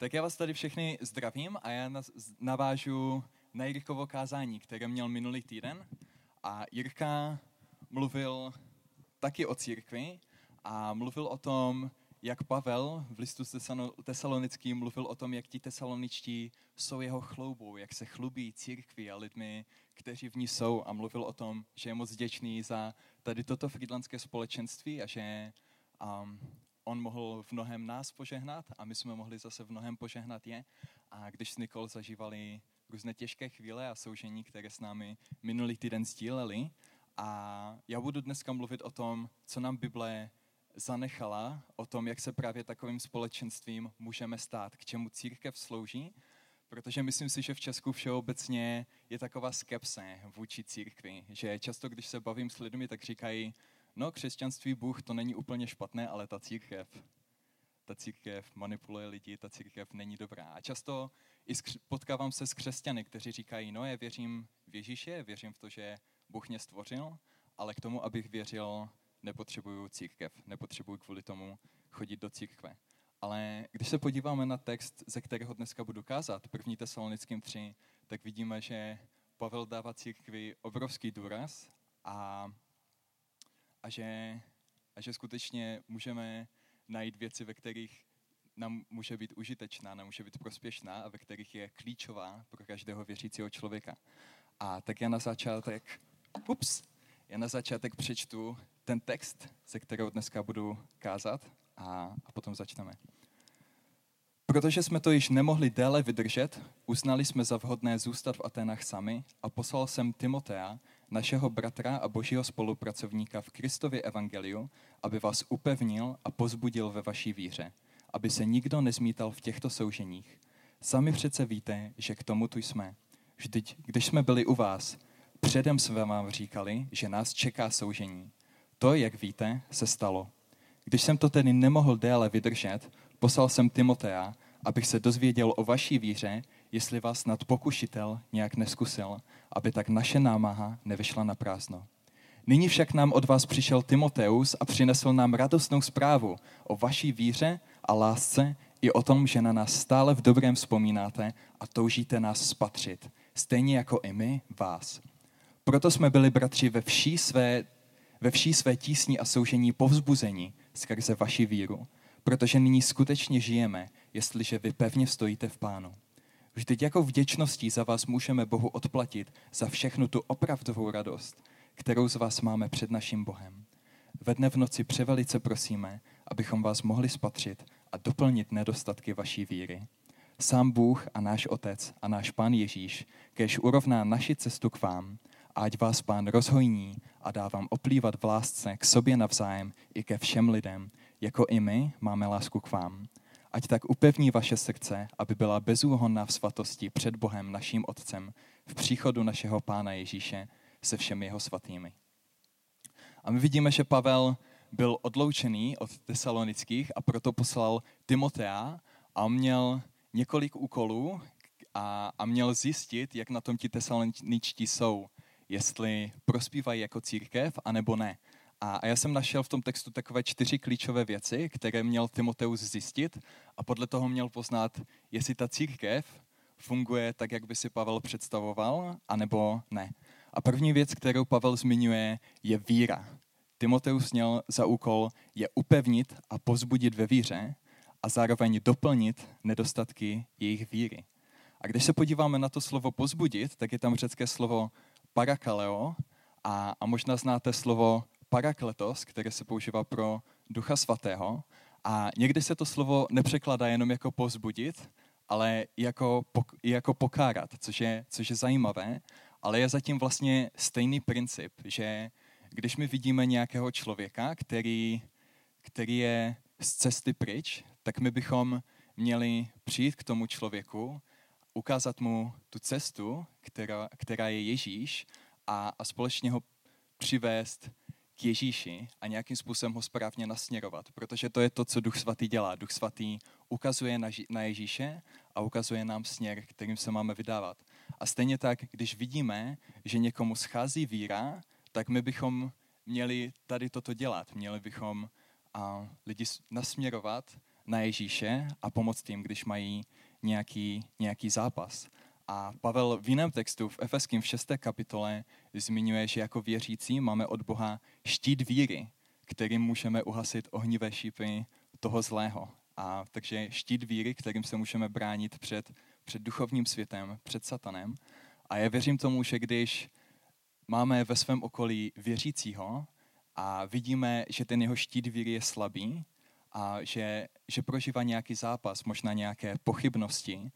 Tak já vás tady všechny zdravím a já navážu na Jirkovo kázání, které měl minulý týden. A Jirka mluvil taky o církvi a mluvil o tom, jak Pavel v listu tesalonickým mluvil o tom, jak ti tesaloničtí jsou jeho chloubou, jak se chlubí církvi a lidmi, kteří v ní jsou a mluvil o tom, že je moc vděčný za tady toto friedlandské společenství a že um, on mohl v mnohem nás požehnat a my jsme mohli zase v mnohem požehnat je. A když s Nikol zažívali různé těžké chvíle a soužení, které s námi minulý týden sdíleli. A já budu dneska mluvit o tom, co nám Bible zanechala, o tom, jak se právě takovým společenstvím můžeme stát, k čemu církev slouží, protože myslím si, že v Česku všeobecně je taková skepse vůči církvi, že často, když se bavím s lidmi, tak říkají, no křesťanství, Bůh, to není úplně špatné, ale ta církev, ta církev manipuluje lidi, ta církev není dobrá. A často i potkávám se s křesťany, kteří říkají, no já věřím v Ježíše, věřím v to, že Bůh mě stvořil, ale k tomu, abych věřil, nepotřebuju církev, nepotřebuju kvůli tomu chodit do církve. Ale když se podíváme na text, ze kterého dneska budu kázat, první tesalonickým 3, tak vidíme, že Pavel dává církvi obrovský důraz a a že, a že skutečně můžeme najít věci, ve kterých nám může být užitečná, nám může být prospěšná a ve kterých je klíčová pro každého věřícího člověka. A tak já na začátek, ups, já na začátek přečtu ten text, ze kterého dneska budu kázat a, a potom začneme. Protože jsme to již nemohli déle vydržet, uznali jsme za vhodné zůstat v Atenách sami a poslal jsem Timotea, našeho bratra a božího spolupracovníka v Kristově evangeliu, aby vás upevnil a pozbudil ve vaší víře, aby se nikdo nezmítal v těchto souženích. Sami přece víte, že k tomu tu jsme. Vždyť, když jsme byli u vás, předem jsme vám říkali, že nás čeká soužení. To, jak víte, se stalo. Když jsem to tedy nemohl déle vydržet, poslal jsem Timotea, abych se dozvěděl o vaší víře, jestli vás nad pokušitel nějak neskusil, aby tak naše námaha nevyšla na prázdno. Nyní však nám od vás přišel Timoteus a přinesl nám radostnou zprávu o vaší víře a lásce i o tom, že na nás stále v dobrém vzpomínáte a toužíte nás spatřit, stejně jako i my vás. Proto jsme byli bratři ve vší své, ve vší své tísni a soužení povzbuzení skrze vaši víru, protože nyní skutečně žijeme, jestliže vy pevně stojíte v pánu. Vždyť jako vděčností za vás můžeme Bohu odplatit za všechnu tu opravdovou radost, kterou z vás máme před naším Bohem. Ve dne v noci převelice prosíme, abychom vás mohli spatřit a doplnit nedostatky vaší víry. Sám Bůh a náš Otec a náš Pán Ježíš, kež urovná naši cestu k vám, ať vás Pán rozhojní a dá vám oplývat v lásce k sobě navzájem i ke všem lidem, jako i my máme lásku k vám Ať tak upevní vaše srdce, aby byla bezúhonná v svatosti před Bohem naším Otcem v příchodu našeho Pána Ježíše se všemi jeho svatými. A my vidíme, že Pavel byl odloučený od tesalonických a proto poslal Timotea a měl několik úkolů a, a měl zjistit, jak na tom ti tesaloničtí jsou, jestli prospívají jako církev, anebo ne. A, já jsem našel v tom textu takové čtyři klíčové věci, které měl Timoteus zjistit a podle toho měl poznat, jestli ta církev funguje tak, jak by si Pavel představoval, anebo ne. A první věc, kterou Pavel zmiňuje, je víra. Timoteus měl za úkol je upevnit a pozbudit ve víře a zároveň doplnit nedostatky jejich víry. A když se podíváme na to slovo pozbudit, tak je tam řecké slovo parakaleo a, a možná znáte slovo parakletos, které se používá pro ducha svatého. A někdy se to slovo nepřekládá jenom jako pozbudit, ale jako, jako pokárat, což je, což je zajímavé, ale je zatím vlastně stejný princip, že když my vidíme nějakého člověka, který, který je z cesty pryč, tak my bychom měli přijít k tomu člověku, ukázat mu tu cestu, která, která je Ježíš a, a společně ho přivést k Ježíši a nějakým způsobem ho správně nasměrovat, protože to je to, co Duch Svatý dělá. Duch Svatý ukazuje na Ježíše a ukazuje nám směr, kterým se máme vydávat. A stejně tak, když vidíme, že někomu schází víra, tak my bychom měli tady toto dělat. Měli bychom a, lidi nasměrovat na Ježíše a pomoct jim, když mají nějaký, nějaký zápas. A Pavel v jiném textu, v Efeském v 6. kapitole, zmiňuje, že jako věřící máme od Boha štít víry, kterým můžeme uhasit ohnivé šípy toho zlého. A takže štít víry, kterým se můžeme bránit před, před duchovním světem, před satanem. A já věřím tomu, že když máme ve svém okolí věřícího a vidíme, že ten jeho štít víry je slabý a že, že prožívá nějaký zápas, možná nějaké pochybnosti,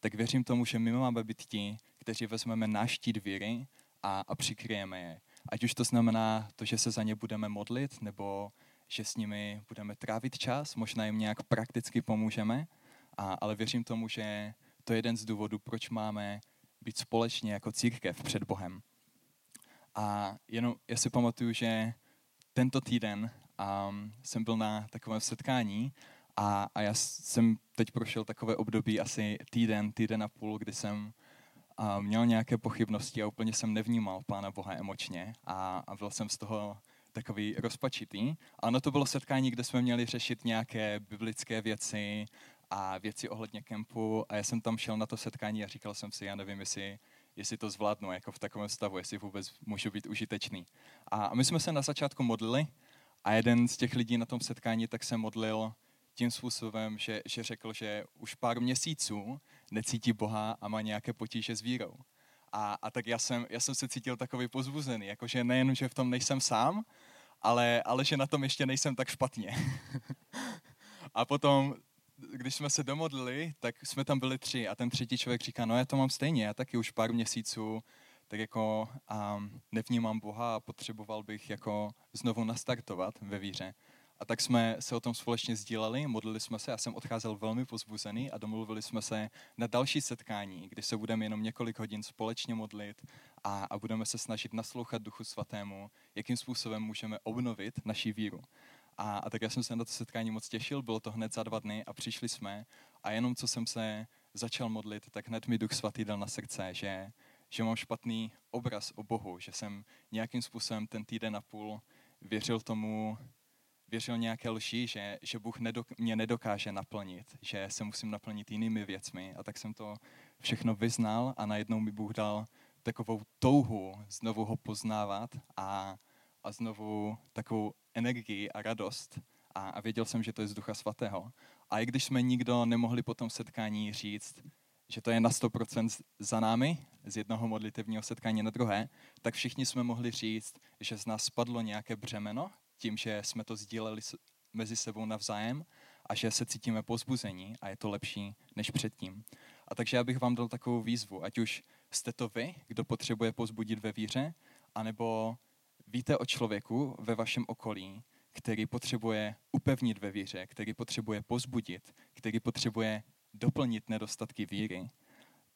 tak věřím tomu, že my máme být ti, kteří vezmeme náš štít víry a, a přikryjeme je. Ať už to znamená to, že se za ně budeme modlit, nebo že s nimi budeme trávit čas, možná jim nějak prakticky pomůžeme, a, ale věřím tomu, že to je jeden z důvodů, proč máme být společně jako církev před Bohem. A jenom já si pamatuju, že tento týden um, jsem byl na takovém setkání a, a já jsem teď prošel takové období asi týden, týden a půl, kdy jsem a měl nějaké pochybnosti a úplně jsem nevnímal Pána Boha emočně a, a byl jsem z toho takový rozpačitý. A ono to bylo setkání, kde jsme měli řešit nějaké biblické věci a věci ohledně kempu a já jsem tam šel na to setkání a říkal jsem si, já nevím, jestli, jestli to zvládnu jako v takovém stavu, jestli vůbec můžu být užitečný. A my jsme se na začátku modlili a jeden z těch lidí na tom setkání tak se modlil tím způsobem, že, že řekl, že už pár měsíců necítí Boha a má nějaké potíže s vírou. A, a tak já jsem, já jsem se cítil takový pozbuzený, jakože nejen, že v tom nejsem sám, ale, ale že na tom ještě nejsem tak špatně. a potom, když jsme se domodlili, tak jsme tam byli tři a ten třetí člověk říká, no já to mám stejně, já taky už pár měsíců tak jako um, nevnímám Boha a potřeboval bych jako znovu nastartovat ve víře. A tak jsme se o tom společně sdíleli, modlili jsme se, já jsem odcházel velmi pozbuzený a domluvili jsme se na další setkání, kdy se budeme jenom několik hodin společně modlit a, a budeme se snažit naslouchat Duchu Svatému, jakým způsobem můžeme obnovit naši víru. A, a tak já jsem se na to setkání moc těšil, bylo to hned za dva dny a přišli jsme a jenom co jsem se začal modlit, tak hned mi Duch Svatý dal na srdce, že, že mám špatný obraz o Bohu, že jsem nějakým způsobem ten týden a půl věřil tomu, věřil nějaké lži, že, že Bůh nedok, mě nedokáže naplnit, že se musím naplnit jinými věcmi. A tak jsem to všechno vyznal a najednou mi Bůh dal takovou touhu znovu ho poznávat a, a znovu takovou energii a radost. A, a věděl jsem, že to je z Ducha Svatého. A i když jsme nikdo nemohli po tom setkání říct, že to je na 100% za námi, z jednoho modlitevního setkání na druhé, tak všichni jsme mohli říct, že z nás spadlo nějaké břemeno, tím, že jsme to sdíleli mezi sebou navzájem a že se cítíme pozbuzení a je to lepší než předtím. A takže já bych vám dal takovou výzvu, ať už jste to vy, kdo potřebuje pozbudit ve víře, anebo víte o člověku ve vašem okolí, který potřebuje upevnit ve víře, který potřebuje pozbudit, který potřebuje doplnit nedostatky víry,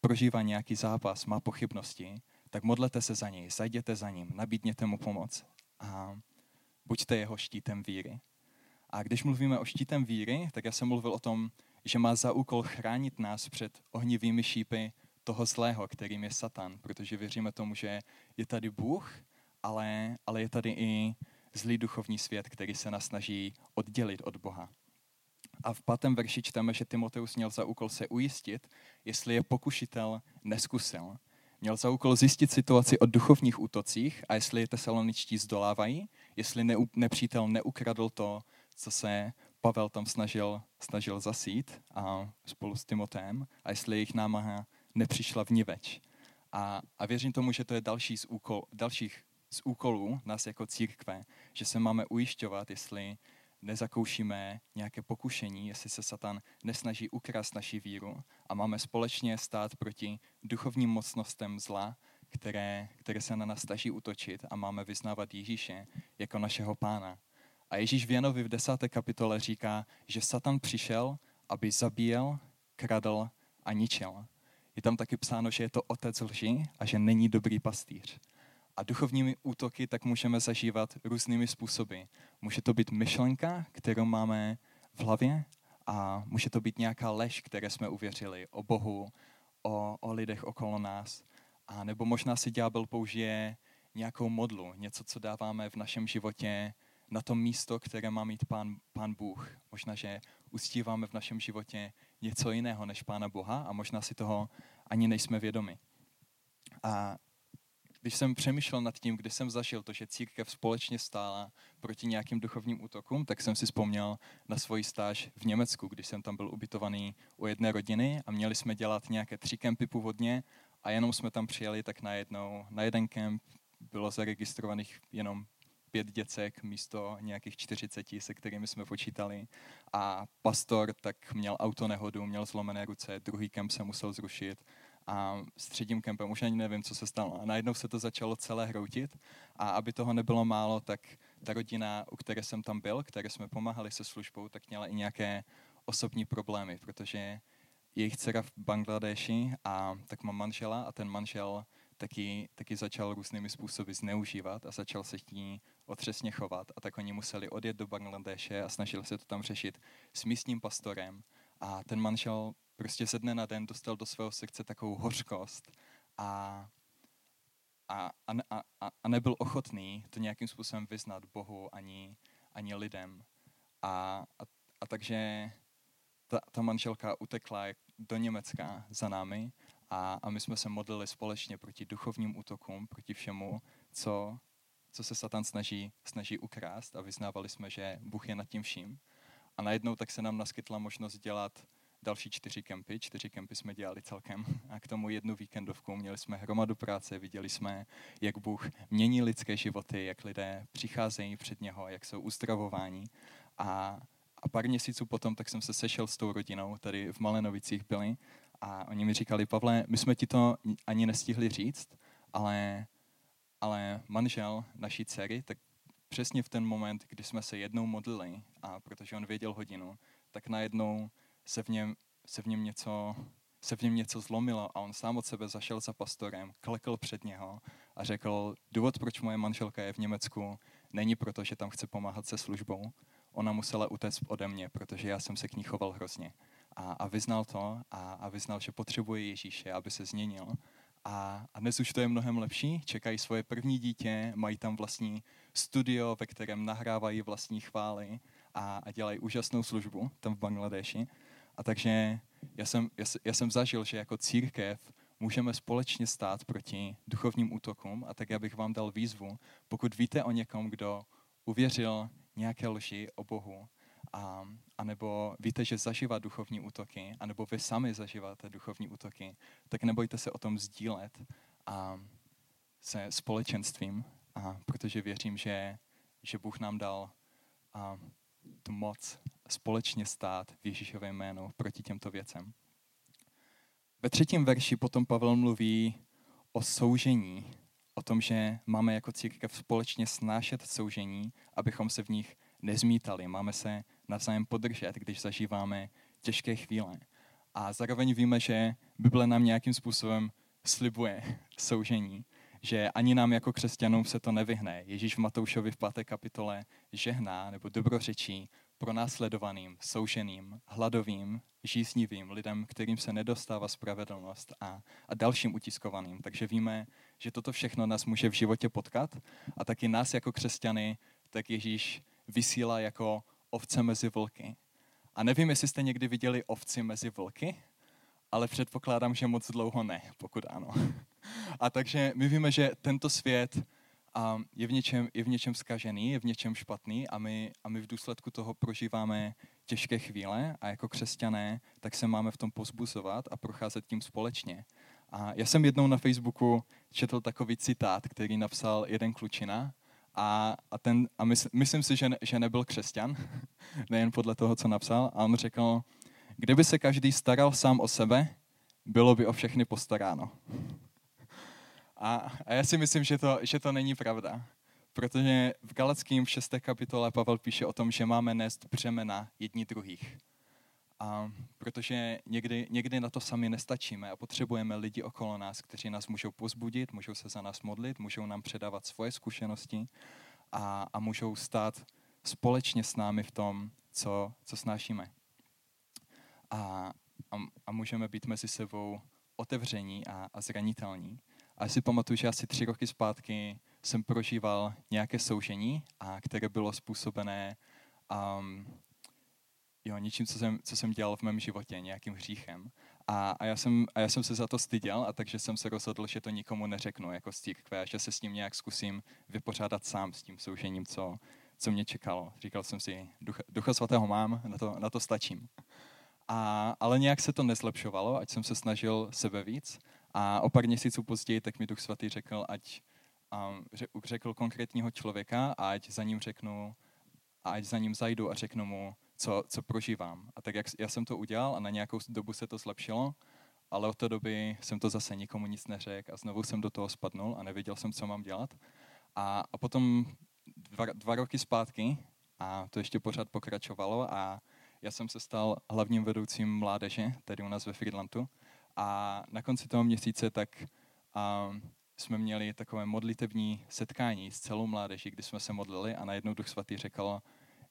prožívá nějaký zápas, má pochybnosti, tak modlete se za něj, zajděte za ním, nabídněte mu pomoc a buďte jeho štítem víry. A když mluvíme o štítem víry, tak já jsem mluvil o tom, že má za úkol chránit nás před ohnivými šípy toho zlého, kterým je Satan, protože věříme tomu, že je tady Bůh, ale, ale je tady i zlý duchovní svět, který se nás snaží oddělit od Boha. A v pátém verši čteme, že Timoteus měl za úkol se ujistit, jestli je pokušitel neskusil. Měl za úkol zjistit situaci o duchovních útocích a jestli je tesaloničtí zdolávají, jestli ne, nepřítel neukradl to, co se Pavel tam snažil, snažil zasít a spolu s Timotem a jestli jejich námaha nepřišla v niveč. A, a věřím tomu, že to je další z, úkol, dalších z úkolů nás jako církve, že se máme ujišťovat, jestli nezakoušíme nějaké pokušení, jestli se Satan nesnaží ukrást naši víru a máme společně stát proti duchovním mocnostem zla, které, které se na nás snaží utočit a máme vyznávat Ježíše jako našeho pána. A Ježíš v Janovi v desáté kapitole říká, že Satan přišel, aby zabíjel, kradl a ničil. Je tam taky psáno, že je to otec lži a že není dobrý pastýř. A duchovními útoky tak můžeme zažívat různými způsoby. Může to být myšlenka, kterou máme v hlavě a může to být nějaká lež, které jsme uvěřili o Bohu, o, o lidech okolo nás. A nebo možná si ďábel použije nějakou modlu, něco, co dáváme v našem životě na to místo, které má mít pán, pán Bůh. Možná, že uctíváme v našem životě něco jiného než Pána Boha a možná si toho ani nejsme vědomi. A když jsem přemýšlel nad tím, kdy jsem zažil to, že církev společně stála proti nějakým duchovním útokům, tak jsem si vzpomněl na svůj stáž v Německu, když jsem tam byl ubytovaný u jedné rodiny a měli jsme dělat nějaké tři kempy původně a jenom jsme tam přijeli tak najednou. Na jeden kemp bylo zaregistrovaných jenom pět děcek místo nějakých 40, se kterými jsme počítali. A pastor tak měl autonehodu, měl zlomené ruce, druhý kemp se musel zrušit a s třetím kempem už ani nevím, co se stalo. A najednou se to začalo celé hroutit. A aby toho nebylo málo, tak ta rodina, u které jsem tam byl, které jsme pomáhali se službou, tak měla i nějaké osobní problémy, protože jejich dcera v Bangladeši a tak mám manžela a ten manžel taky, taky začal různými způsoby zneužívat a začal se tím otřesně chovat. A tak oni museli odjet do Bangladeše a snažili se to tam řešit s místním pastorem. A ten manžel prostě ze dne na den dostal do svého srdce takovou hořkost a, a, a, a, a nebyl ochotný to nějakým způsobem vyznat Bohu ani, ani lidem. A, a, a takže ta, ta manželka utekla do Německa za námi a, a my jsme se modlili společně proti duchovním útokům, proti všemu, co, co se Satan snaží, snaží ukrást a vyznávali jsme, že Bůh je nad tím vším. A najednou tak se nám naskytla možnost dělat další čtyři kempy. Čtyři kempy jsme dělali celkem a k tomu jednu víkendovku. Měli jsme hromadu práce, viděli jsme, jak Bůh mění lidské životy, jak lidé přicházejí před něho, jak jsou uzdravováni. A, a pár měsíců potom tak jsem se sešel s tou rodinou, tady v Malenovicích byli a oni mi říkali, Pavle, my jsme ti to ani nestihli říct, ale, ale manžel naší dcery, tak přesně v ten moment, kdy jsme se jednou modlili, a protože on věděl hodinu, tak najednou se v něm, se v něm něco se v něm něco zlomilo a on sám od sebe zašel za pastorem, klekl před něho a řekl, důvod, proč moje manželka je v Německu, není proto, že tam chce pomáhat se službou. Ona musela utéct ode mě, protože já jsem se k ní choval hrozně. A, a vyznal to a, a vyznal, že potřebuje Ježíše, aby se změnil. A, a dnes už to je mnohem lepší, čekají svoje první dítě, mají tam vlastní studio, ve kterém nahrávají vlastní chvály a, a dělají úžasnou službu tam v Bangladeši. A takže já jsem, já, já jsem zažil, že jako církev můžeme společně stát proti duchovním útokům a tak já bych vám dal výzvu, pokud víte o někom, kdo uvěřil nějaké lži o Bohu, a, nebo víte, že zažívá duchovní útoky, anebo vy sami zažíváte duchovní útoky, tak nebojte se o tom sdílet a se společenstvím, a protože věřím, že, že Bůh nám dal a, tu moc společně stát v Ježíšově jménu proti těmto věcem. Ve třetím verši potom Pavel mluví o soužení, o tom, že máme jako církev společně snášet soužení, abychom se v nich nezmítali. Máme se navzájem podržet, když zažíváme těžké chvíle. A zároveň víme, že Bible nám nějakým způsobem slibuje soužení, že ani nám jako křesťanům se to nevyhne. Ježíš v Matoušovi v páté kapitole žehná nebo dobrořečí pronásledovaným, souženým, hladovým, žíznivým lidem, kterým se nedostává spravedlnost a, a dalším utiskovaným. Takže víme, že toto všechno nás může v životě potkat a taky nás jako křesťany, tak Ježíš vysílá jako ovce mezi vlky. A nevím, jestli jste někdy viděli ovci mezi vlky, ale předpokládám, že moc dlouho ne, pokud ano. A takže my víme, že tento svět a je v něčem, je v něčem zkažený, je v něčem špatný a my, a my v důsledku toho prožíváme těžké chvíle a jako křesťané tak se máme v tom pozbuzovat a procházet tím společně. A já jsem jednou na Facebooku četl takový citát, který napsal jeden klučina a, a, ten, a mys, myslím si, že, ne, že nebyl křesťan, nejen podle toho, co napsal, a on řekl, kdyby se každý staral sám o sebe, bylo by o všechny postaráno. A, a já si myslím, že to, že to není pravda. Protože v Galackým v 6. kapitole Pavel píše o tom, že máme nést břemena jedni druhých. A protože někdy, někdy na to sami nestačíme a potřebujeme lidi okolo nás, kteří nás můžou pozbudit, můžou se za nás modlit, můžou nám předávat svoje zkušenosti a, a můžou stát společně s námi v tom, co, co snášíme. A, a, a můžeme být mezi sebou otevření a, a zranitelní. A si pamatuju, že asi tři roky zpátky jsem prožíval nějaké soužení, a které bylo způsobené um, jo, něčím, co jsem, co jsem dělal v mém životě, nějakým hříchem. A, a, já jsem, a já jsem se za to styděl, a takže jsem se rozhodl, že to nikomu neřeknu jako z církve, že se s ním nějak zkusím vypořádat sám s tím soužením, co, co mě čekalo. Říkal jsem si, ducha, ducha svatého mám, na to, na to stačím. A, ale nějak se to nezlepšovalo, ať jsem se snažil sebe víc. A o pár měsíců později tak mi duch svatý řekl, ať um, řekl konkrétního člověka a ať za ním řeknu, a ať za ním zajdu a řeknu mu, co, co prožívám. A tak jak já jsem to udělal a na nějakou dobu se to zlepšilo, ale od té doby jsem to zase nikomu nic neřekl a znovu jsem do toho spadnul a nevěděl jsem, co mám dělat. A, a potom dva, dva roky zpátky, a to ještě pořád pokračovalo a já jsem se stal hlavním vedoucím mládeže, tady u nás ve Friedlandu. A na konci toho měsíce tak um, jsme měli takové modlitevní setkání s celou mládeží, kdy jsme se modlili a najednou Duch Svatý řekl,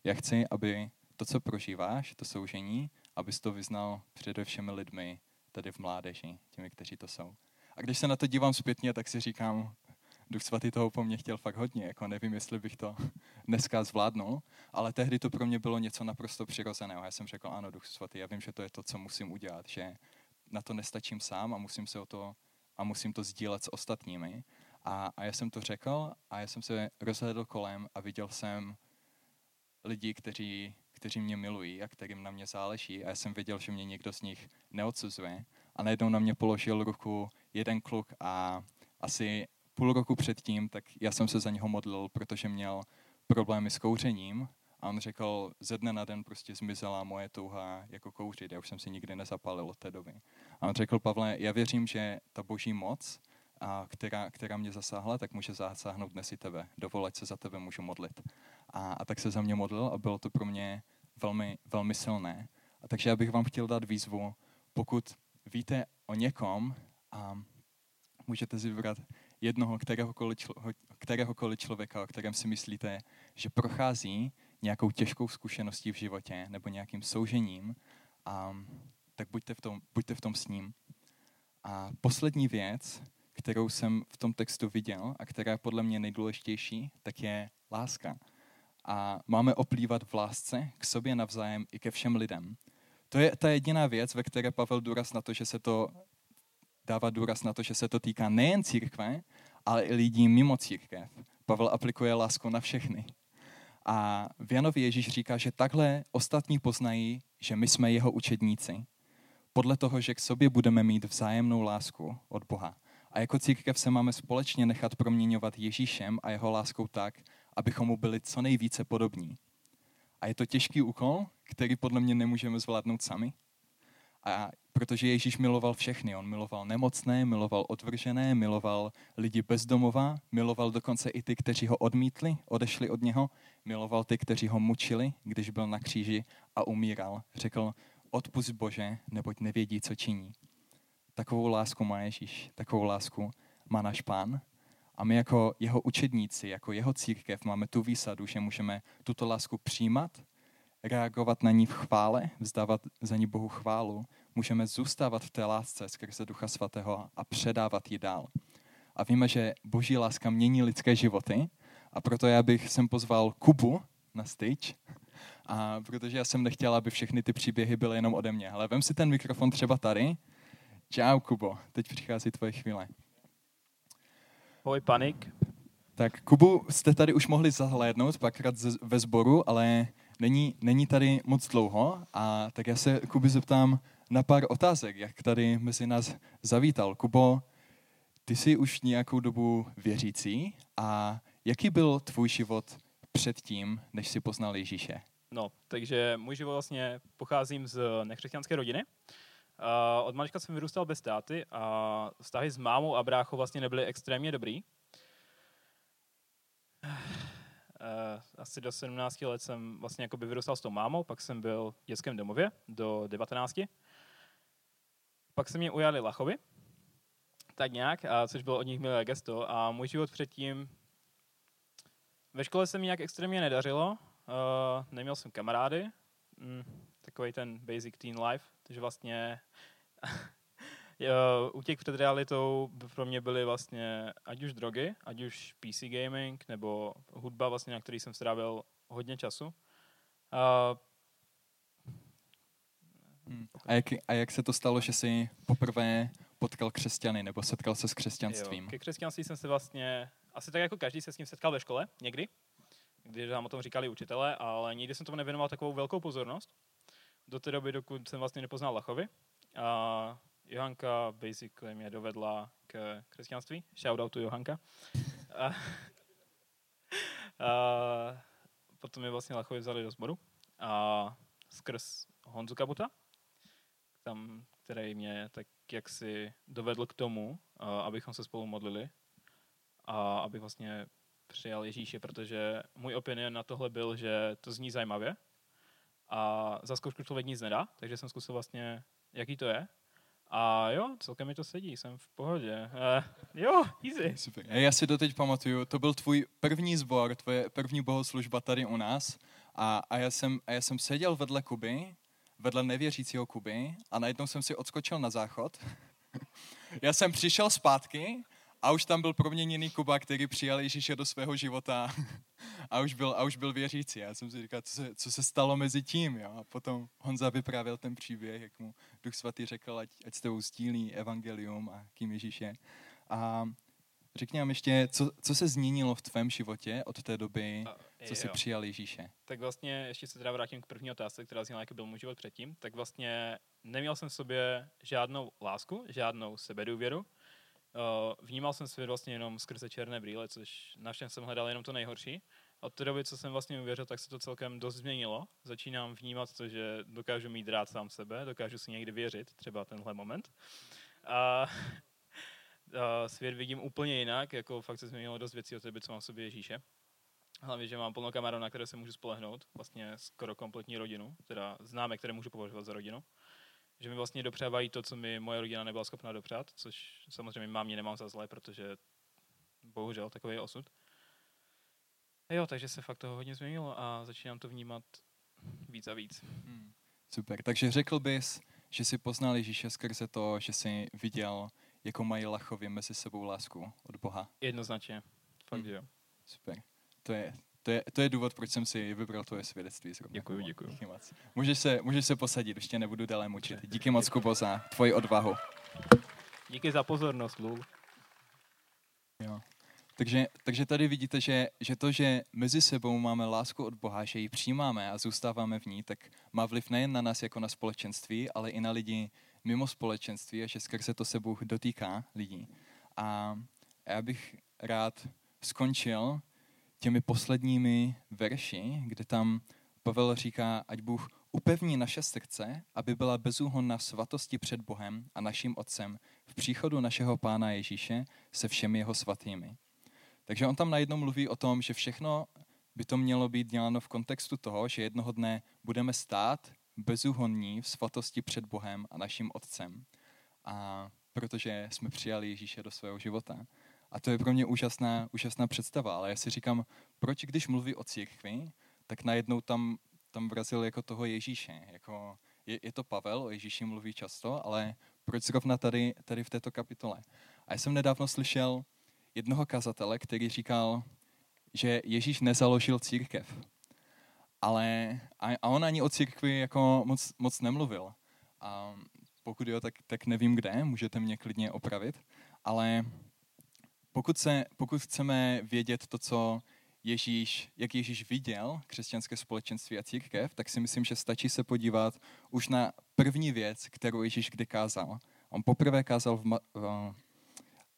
já chci, aby to, co prožíváš, to soužení, abys to vyznal před všemi lidmi tady v mládeži, těmi, kteří to jsou. A když se na to dívám zpětně, tak si říkám, Duch Svatý toho po mně chtěl fakt hodně, jako nevím, jestli bych to dneska zvládnul, ale tehdy to pro mě bylo něco naprosto přirozeného. Já jsem řekl, ano, Duch Svatý, já vím, že to je to, co musím udělat, že na to nestačím sám a musím se o to a musím to sdílet s ostatními. A, a já jsem to řekl a já jsem se rozhledl kolem a viděl jsem lidi, kteří, kteří mě milují a kterým na mě záleží a já jsem věděl, že mě někdo z nich neodsuzuje. A najednou na mě položil ruku jeden kluk a asi půl roku předtím, tak já jsem se za něho modlil, protože měl problémy s kouřením a on řekl, ze dne na den prostě zmizela moje touha jako kouřit, já už jsem si nikdy nezapalil od té doby. A on řekl, Pavle, já věřím, že ta boží moc, a která, která mě zasáhla, tak může zasáhnout dnes i tebe. Dovolit se za tebe můžu modlit. A, a tak se za mě modlil a bylo to pro mě velmi, velmi silné. A takže já bych vám chtěl dát výzvu, pokud víte o někom, a můžete si vybrat jednoho kteréhokoliv, člo, kteréhokoliv člověka, o kterém si myslíte, že prochází nějakou těžkou zkušeností v životě nebo nějakým soužením, a, tak buďte v, tom, buďte v tom s ním. A poslední věc, kterou jsem v tom textu viděl a která je podle mě nejdůležitější, tak je láska. A máme oplývat v lásce k sobě navzájem i ke všem lidem. To je ta jediná věc, ve které Pavel důraz na to, že se to dává důraz na to, že se to týká nejen církve, ale i lidí mimo církev. Pavel aplikuje lásku na všechny. A v Janově Ježíš říká, že takhle ostatní poznají, že my jsme jeho učedníci. Podle toho, že k sobě budeme mít vzájemnou lásku od Boha. A jako církev se máme společně nechat proměňovat Ježíšem a jeho láskou tak, abychom mu byli co nejvíce podobní. A je to těžký úkol, který podle mě nemůžeme zvládnout sami. A protože Ježíš miloval všechny. On miloval nemocné, miloval odvržené, miloval lidi bezdomova, miloval dokonce i ty, kteří ho odmítli, odešli od něho, miloval ty, kteří ho mučili, když byl na kříži a umíral. Řekl, odpust Bože, neboť nevědí, co činí. Takovou lásku má Ježíš, takovou lásku má náš pán. A my jako jeho učedníci, jako jeho církev máme tu výsadu, že můžeme tuto lásku přijímat, reagovat na ní v chvále, vzdávat za ní Bohu chválu, můžeme zůstávat v té lásce skrze Ducha Svatého a předávat ji dál. A víme, že boží láska mění lidské životy a proto já bych sem pozval Kubu na stage, a protože já jsem nechtěl, aby všechny ty příběhy byly jenom ode mě. Ale vem si ten mikrofon třeba tady. Čau, Kubo, teď přichází tvoje chvíle. Hoj, panik. Tak Kubu jste tady už mohli zahlédnout párkrát ve sboru, ale není, není tady moc dlouho. A tak já se Kuby zeptám na pár otázek, jak tady mezi nás zavítal. Kubo, ty jsi už nějakou dobu věřící a jaký byl tvůj život předtím, než jsi poznal Ježíše? No, takže můj život vlastně pocházím z nekřesťanské rodiny. Od malička jsem vyrůstal bez táty a vztahy s mámou a bráchou vlastně nebyly extrémně dobrý. Uh, asi do 17 let jsem vlastně jako by vyrůstal s tou mámou, pak jsem byl v dětském domově do 19. Pak se mě ujali Lachovi, tak nějak, a což bylo od nich milé gesto. A můj život předtím, ve škole se mi nějak extrémně nedařilo, uh, neměl jsem kamarády, mm, takový ten basic teen life, takže vlastně útěk před realitou pro mě byly vlastně ať už drogy, ať už PC gaming, nebo hudba, vlastně, na který jsem strávil hodně času. Uh, Hmm. A, jak, a jak se to stalo, že jsi poprvé potkal křesťany nebo setkal se s křesťanstvím? Jo, ke křesťanství jsem se vlastně, asi tak jako každý se s ním setkal ve škole někdy, když nám o tom říkali učitele, ale nikdy jsem tomu nevěnoval takovou velkou pozornost. Do té doby, dokud jsem vlastně nepoznal Lachovi. A Johanka basically mě dovedla k křesťanství. Shoutout to Johanka. A, a potom mě vlastně Lachovi vzali do sboru. A skrz Honzu Kabuta, tam, který mě tak jaksi dovedl k tomu, abychom se spolu modlili a abych vlastně přijal Ježíše, protože můj opinion na tohle byl, že to zní zajímavě a za zkoušku člověk nic nedá, takže jsem zkusil vlastně, jaký to je. A jo, celkem mi to sedí, jsem v pohodě. Uh, jo, easy. Super. Já si doteď pamatuju, to byl tvůj první sbor, tvoje první bohoslužba tady u nás a, a, já, jsem, a já jsem seděl vedle Kuby, vedle nevěřícího Kuby a najednou jsem si odskočil na záchod. já jsem přišel zpátky a už tam byl proměněný Kuba, který přijal Ježíše do svého života a už byl, a už byl věřící. Já jsem si říkal, co se, co se stalo mezi tím. Jo? A potom Honza vyprávěl ten příběh, jak mu Duch Svatý řekl, ať, ať s tebou sdílí evangelium a kým Ježíš je. A řekni nám ještě, co, co se změnilo v tvém životě od té doby, co jsi přijal Ježíše? Tak vlastně, ještě se teda vrátím k první otázce, která zněla, jaký byl můj život předtím, tak vlastně neměl jsem v sobě žádnou lásku, žádnou sebedůvěru, Uh, vnímal jsem svět vlastně jenom skrze černé brýle, což na všem jsem hledal jenom to nejhorší. Od té doby, co jsem vlastně uvěřil, tak se to celkem dost změnilo. Začínám vnímat to, že dokážu mít rád sám sebe, dokážu si někdy věřit, třeba tenhle moment. A, a svět vidím úplně jinak, jako fakt se změnilo dost věcí od té doby, co mám v sobě Ježíše. Hlavně, že mám plno kamarů, na které se můžu spolehnout, vlastně skoro kompletní rodinu, teda známe, které můžu považovat za rodinu že mi vlastně dopřávají to, co mi moje rodina nebyla schopná dopřát, což samozřejmě mám mě nemám za zlé, protože bohužel takový je osud. A jo, takže se fakt toho hodně změnilo a začínám to vnímat víc a víc. Hmm. Super, takže řekl bys, že jsi poznal Ježíše skrze to, že jsi viděl, jako mají lachově mezi sebou lásku od Boha? Jednoznačně, fakt hmm. jo. Super, to je, to je, to je důvod, proč jsem si vybral tvoje svědectví. Zrovna. Děkuji, děkuji. Díky moc. Můžeš se, můžeš se posadit, ještě nebudu dále mučit. Díky moc, Kubo, za tvoji odvahu. Díky za pozornost, Lul. Jo. Takže, takže tady vidíte, že, že to, že mezi sebou máme lásku od Boha, že ji přijímáme a zůstáváme v ní, tak má vliv nejen na nás jako na společenství, ale i na lidi mimo společenství a že skrze to se Bůh dotýká lidí. A já bych rád skončil těmi posledními verši, kde tam Pavel říká, ať Bůh upevní naše srdce, aby byla bezúhonná svatosti před Bohem a naším Otcem v příchodu našeho Pána Ježíše se všemi jeho svatými. Takže on tam najednou mluví o tom, že všechno by to mělo být děláno v kontextu toho, že jednoho dne budeme stát bezúhonní v svatosti před Bohem a naším Otcem. A protože jsme přijali Ježíše do svého života. A to je pro mě úžasná, úžasná představa, ale já si říkám, proč když mluví o církvi, tak najednou tam, tam vrazil jako toho Ježíše. Jako, je, je to Pavel, o Ježíši mluví často, ale proč zrovna tady, tady v této kapitole? A já jsem nedávno slyšel jednoho kazatele, který říkal, že Ježíš nezaložil církev. Ale a, a on ani o církvi jako moc, moc nemluvil. A pokud jo, tak, tak nevím kde, můžete mě klidně opravit. Ale pokud, se, pokud chceme vědět to, co Ježíš, jak Ježíš viděl křesťanské společenství a církev, tak si myslím, že stačí se podívat už na první věc, kterou Ježíš kdy kázal. On poprvé kázal v, Ma, v,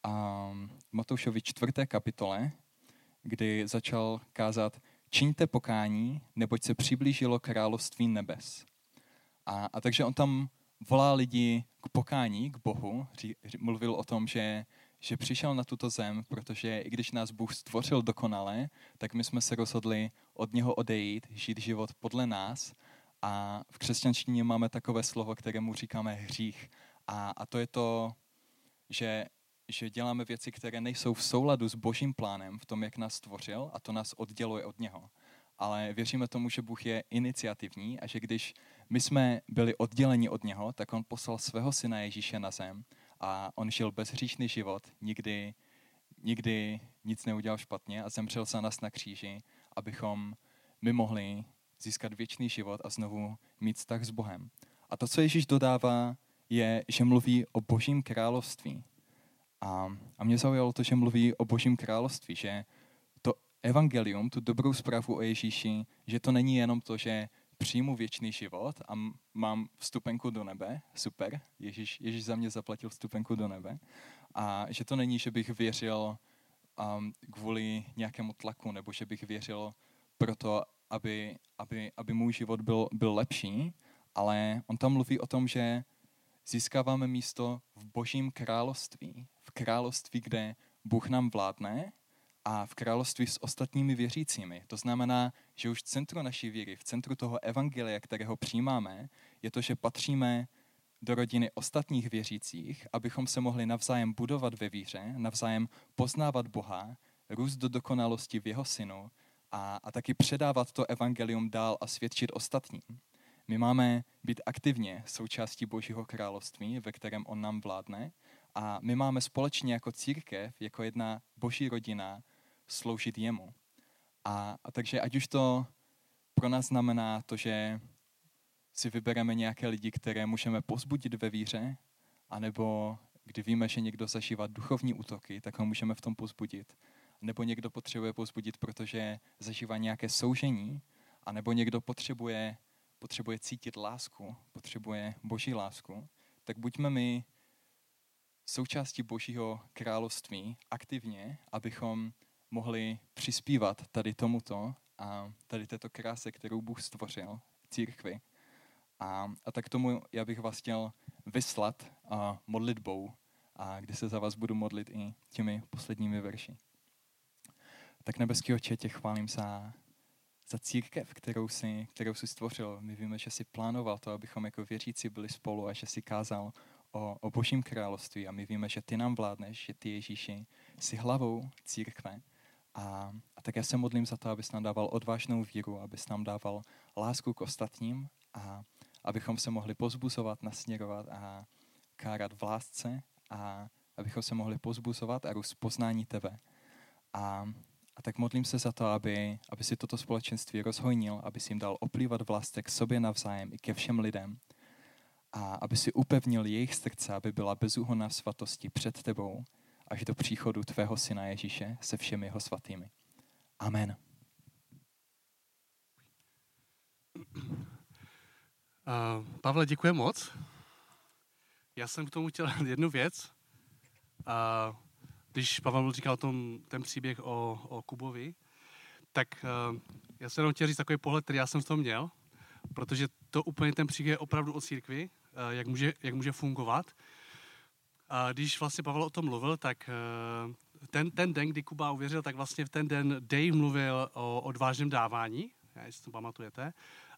v Matoušovi čtvrté kapitole, kdy začal kázat čiňte pokání, neboť se přiblížilo království nebes. A, a takže on tam volá lidi k pokání, k Bohu. Ří, mluvil o tom, že že přišel na tuto zem, protože i když nás Bůh stvořil dokonale, tak my jsme se rozhodli od něho odejít, žít život podle nás a v křesťanštině máme takové slovo, kterému říkáme hřích. A, a to je to, že, že děláme věci, které nejsou v souladu s božím plánem v tom, jak nás stvořil a to nás odděluje od něho. Ale věříme tomu, že Bůh je iniciativní a že když my jsme byli odděleni od něho, tak on poslal svého syna Ježíše na zem, a on žil bezhříšný život, nikdy, nikdy nic neudělal špatně a zemřel za nás na kříži, abychom my mohli získat věčný život a znovu mít vztah s Bohem. A to, co Ježíš dodává, je, že mluví o božím království. A, a mě zaujalo to, že mluví o božím království, že to evangelium, tu dobrou zprávu o Ježíši, že to není jenom to, že přijmu věčný život a mám vstupenku do nebe, super, Ježíš, Ježíš za mě zaplatil vstupenku do nebe, a že to není, že bych věřil um, kvůli nějakému tlaku, nebo že bych věřil proto, aby, aby, aby můj život byl, byl lepší, ale on tam mluví o tom, že získáváme místo v božím království, v království, kde Bůh nám vládne a v království s ostatními věřícími. To znamená, že už v centru naší víry, v centru toho evangelia, kterého přijímáme, je to, že patříme do rodiny ostatních věřících, abychom se mohli navzájem budovat ve víře, navzájem poznávat Boha, růst do dokonalosti v jeho synu a, a taky předávat to evangelium dál a svědčit ostatním. My máme být aktivně součástí Božího království, ve kterém On nám vládne a my máme společně jako církev, jako jedna boží rodina, sloužit jemu. A, a takže ať už to pro nás znamená to, že si vybereme nějaké lidi, které můžeme pozbudit ve víře, anebo kdy víme, že někdo zažívá duchovní útoky, tak ho můžeme v tom pozbudit. Nebo někdo potřebuje pozbudit, protože zažívá nějaké soužení, anebo někdo potřebuje, potřebuje cítit lásku, potřebuje boží lásku, tak buďme my součástí božího království aktivně, abychom mohli přispívat tady tomuto a tady této kráse, kterou Bůh stvořil církvi. A, a tak tomu já bych vás chtěl vyslat a, modlitbou, a kdy se za vás budu modlit i těmi posledními verši. Tak nebeský oče, tě chválím za, za církev, kterou jsi, kterou jsi stvořil. My víme, že jsi plánoval to, abychom jako věřící byli spolu a že jsi kázal o, o božím království a my víme, že ty nám vládneš, že ty Ježíši jsi hlavou církve. A, a tak já se modlím za to, abys nám dával odvážnou víru, abys nám dával lásku k ostatním a abychom se mohli pozbuzovat, nasměrovat a kárat v lásce a abychom se mohli pozbuzovat a růst poznání tebe. A, a tak modlím se za to, aby, aby si toto společenství rozhojnil, aby si jim dal oplývat v lásce k sobě navzájem i ke všem lidem a aby si upevnil jejich srdce, aby byla bezúhonná svatosti před tebou až do příchodu tvého syna Ježíše se všemi jeho svatými. Amen. Uh, Pavle, děkuji moc. Já jsem k tomu chtěl jednu věc. Uh, když Pavel říkal tom, ten příběh o, o Kubovi, tak uh, já jsem jenom chtěl říct takový pohled, který já jsem z toho měl, protože to úplně ten příběh je opravdu o církvi, uh, jak, může, jak může fungovat. A když vlastně Pavel o tom mluvil, tak uh, ten, ten den, kdy Kuba uvěřil, tak vlastně v ten den Dave mluvil o odvážném dávání, jestli to pamatujete.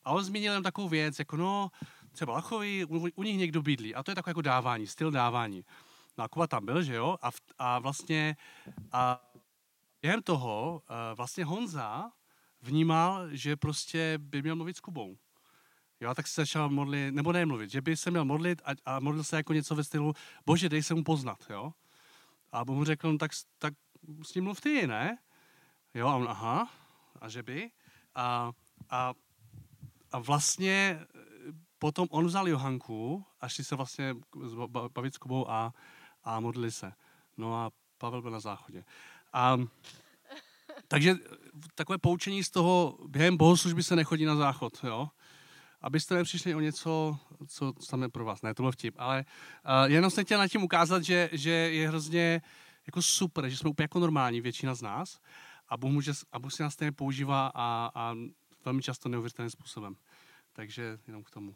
A on zmínil jen takovou věc, jako no, třeba Lachovi, u, u nich někdo bydlí. A to je takové jako dávání, styl dávání. No a Kuba tam byl, že jo? A, v, a vlastně a během toho uh, vlastně Honza vnímal, že prostě by měl mluvit s Kubou. Jo, tak se začal modlit, nebo ne mluvit, že by se měl modlit a, a modlil se jako něco ve stylu, bože, dej se mu poznat, jo. A Bůh mu řekl, no, tak, tak s ním mluv ty, ne? Jo, a on, aha, a že by? A, a a vlastně eh, potom on vzal Johanku a šli se vlastně bavit s Kubou a, a modlili se. No a Pavel byl na záchodě. A, takže takové poučení z toho, během bohoslužby se nechodí na záchod, jo? Abyste nepřišli o něco, co tam je pro vás. Ne, to byl vtip. Ale uh, jenom jsem chtěl na tím ukázat, že, že je hrozně jako super, že jsme úplně jako normální, většina z nás. A Bůh, může, a Bůh si nás stejně používá a, a velmi často neuvěřitelným způsobem. Takže jenom k tomu.